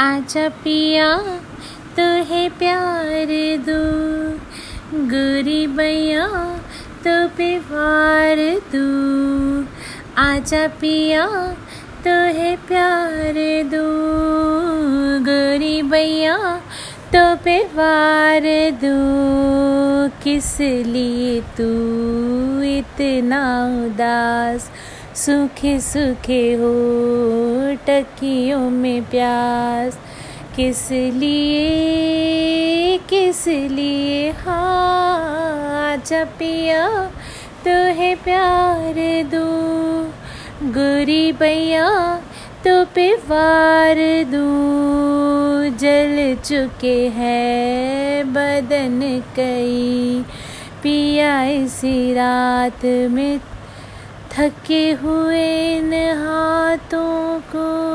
आजा पिया तो है प्यार दो। गोरी बैया तो पे वार दो। आजा पिया तो है प्यार दो। गोरी बैया तो पे वार दो। किस लिए तू इतना उदास, सूखे सूखे हो टकियों में प्यास। किस लिए किस लिए हाँ जपिया तो है प्यार दो? गोरी भैया तो पे वार दो। जल चुके हैं बदन कई। पिया इसी रात में थके हुए इन हाथों को।